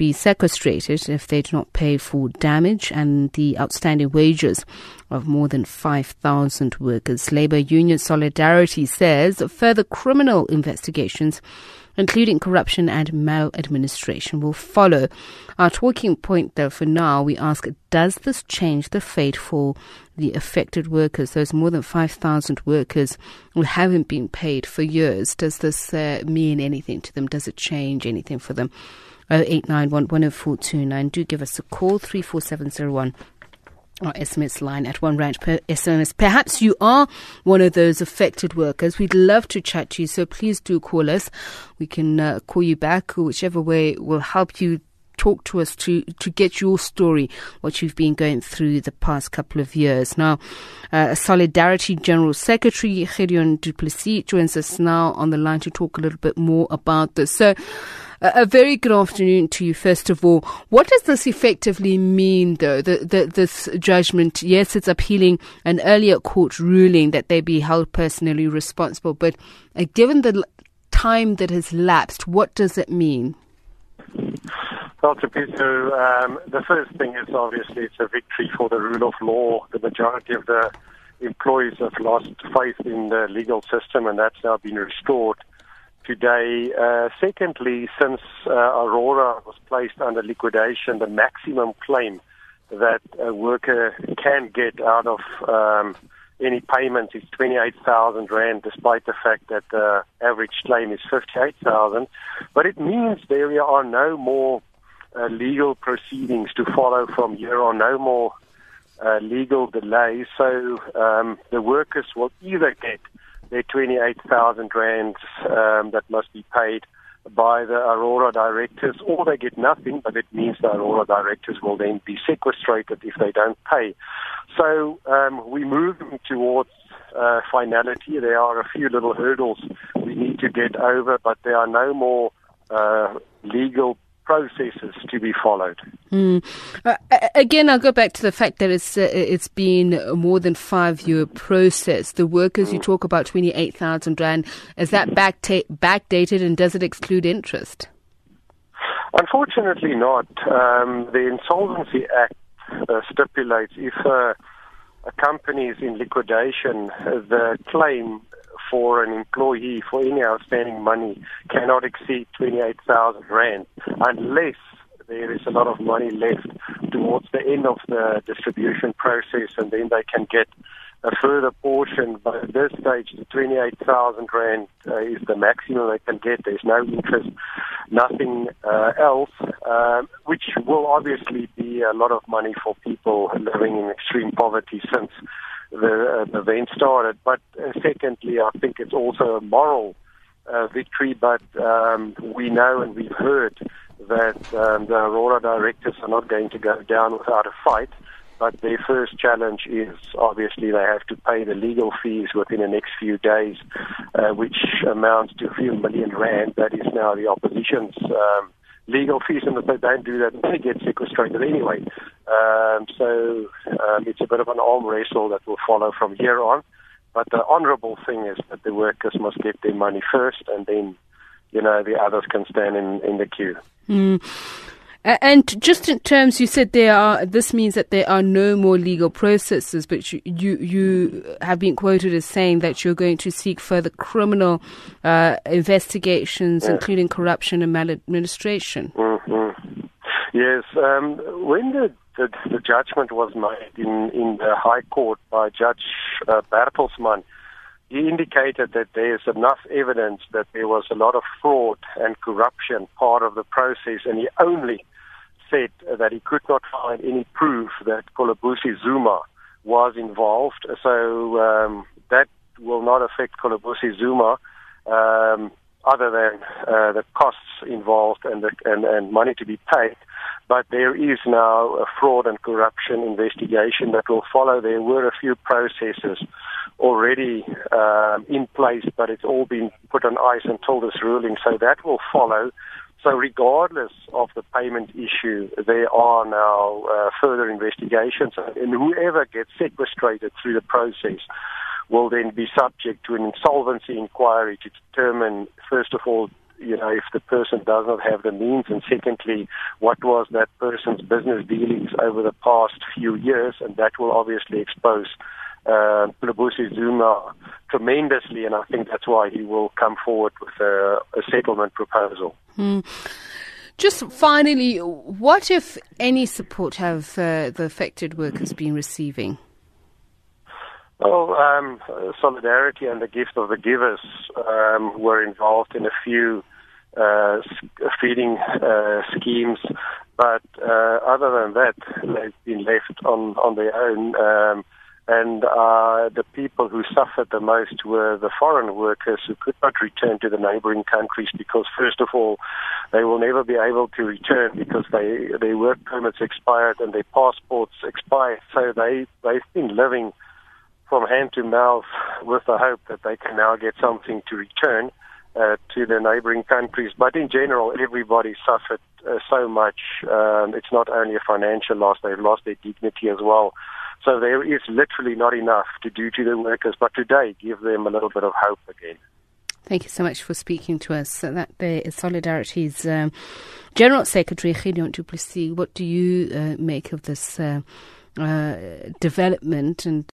be sequestrated if they do not pay for damage and the outstanding wages of more than 5,000 workers. Labour Union Solidarity says further criminal investigations including corruption and maladministration, will follow. Our talking point, though, for now, we ask Does this change the fate for the affected workers, those more than 5,000 workers who haven't been paid for years? Does this uh, mean anything to them? Does it change anything for them? 0891 Do give us a call, 34701 our SMS line at one rand per SMS. Perhaps you are one of those affected workers. We'd love to chat to you, so please do call us. We can uh, call you back, whichever way will help you talk to us to to get your story, what you've been going through the past couple of years. Now, uh, Solidarity General Secretary Gideon du Plessis joins us now on the line to talk a little bit more about this. So. A very good afternoon to you, first of all. What does this effectively mean, though, the, the, this judgment? Yes, it's appealing an earlier court ruling that they be held personally responsible, but uh, given the time that has lapsed, what does it mean? Well, Peter, um, the first thing is obviously it's a victory for the rule of law. The majority of the employees have lost faith in the legal system, and that's now been restored today. Uh, secondly, since uh, Aurora was placed under liquidation, the maximum claim that a worker can get out of um, any payment is 28,000 rand, despite the fact that the average claim is 58,000. But it means there are no more uh, legal proceedings to follow from here on, no more uh, legal delays. So um, the workers will either get their 28,000 rands um, that must be paid by the Aurora directors, or they get nothing, but it means the Aurora directors will then be sequestrated if they don't pay. So um, we move towards uh, finality. There are a few little hurdles we need to get over, but there are no more uh, legal processes to be followed. Mm. Uh, again, I'll go back to the fact that it's uh, it's been a more than five year process. The workers you talk about twenty eight thousand rand is that back backdated and does it exclude interest? Unfortunately, not. Um, the Insolvency Act uh, stipulates if uh, a company is in liquidation, the claim for an employee for any outstanding money cannot exceed 28,000 rand unless there is a lot of money left towards the end of the distribution process and then they can get a further portion. But at this stage, the 28,000 rand uh, is the maximum they can get. There's no interest, nothing uh, else, um, which will obviously be a lot of money for people living in extreme poverty since the, uh, event started. But uh, secondly, I think it's also a moral uh, victory. But um, we know and we've heard that um, the Aurora directors are not going to go down without a fight. But their first challenge is obviously they have to pay the legal fees within the next few days, uh, which amounts to a few million rand. That is now the opposition's um, legal fees, and if they don't do that, they get sequestrated anyway. Um, so um, it's a bit of an arm wrestle that will follow from here on. But the honourable thing is that the workers must get their money first, and then, you know, the others can stand in, in the queue. Mm. And just in terms, you said there are. This means that there are no more legal processes, but you you, you have been quoted as saying that you're going to seek further criminal uh, investigations, yes. including corruption and maladministration. Yes, um, when the, the, the judgment was made in in the High Court by Judge uh, Bertelsmann, he indicated that there's enough evidence that there was a lot of fraud and corruption part of the process, and he only said that he could not find any proof that Khulubuse Zuma was involved. So um, that will not affect Khulubuse Zuma, um, other than uh, the costs involved and, the, and and money to be paid. But there is now a fraud and corruption investigation that will follow. There were a few processes already um, in place, but it's all been put on ice until this ruling. So that will follow. So regardless of the payment issue, there are now uh, further investigations, and whoever gets sequestrated through the process will then be subject to an insolvency inquiry to determine, first of all, you know, if the person does not have the means, and secondly, what was that person's business dealings over the past few years, and that will obviously expose uh, Zuma tremendously, and I think that's why he will come forward with a, a settlement proposal. Hmm. Just finally, what, if any, support have uh, the affected workers been receiving? Well, um, Solidarity and the Gift of the Givers um, were involved in a few uh, feeding uh, schemes, but uh, other than that, they've been left on, on their own. Um, and uh, the people who suffered the most were the foreign workers who could not return to the neighboring countries because, first of all, they will never be able to return because they, their work permits expired and their passports expired. So they, they've been living from hand to mouth with the hope that they can now get something to return uh, to the neighboring countries. But in general, everybody suffered uh, so much. Um, it's not only a financial loss, they've lost their dignity as well. So there is literally not enough to do to the workers, but today give them a little bit of hope again. Thank you so much for speaking to us. So that there is Solidarity's um, General Secretary, Gideon du Plessis. What do you uh, make of this uh, uh, development and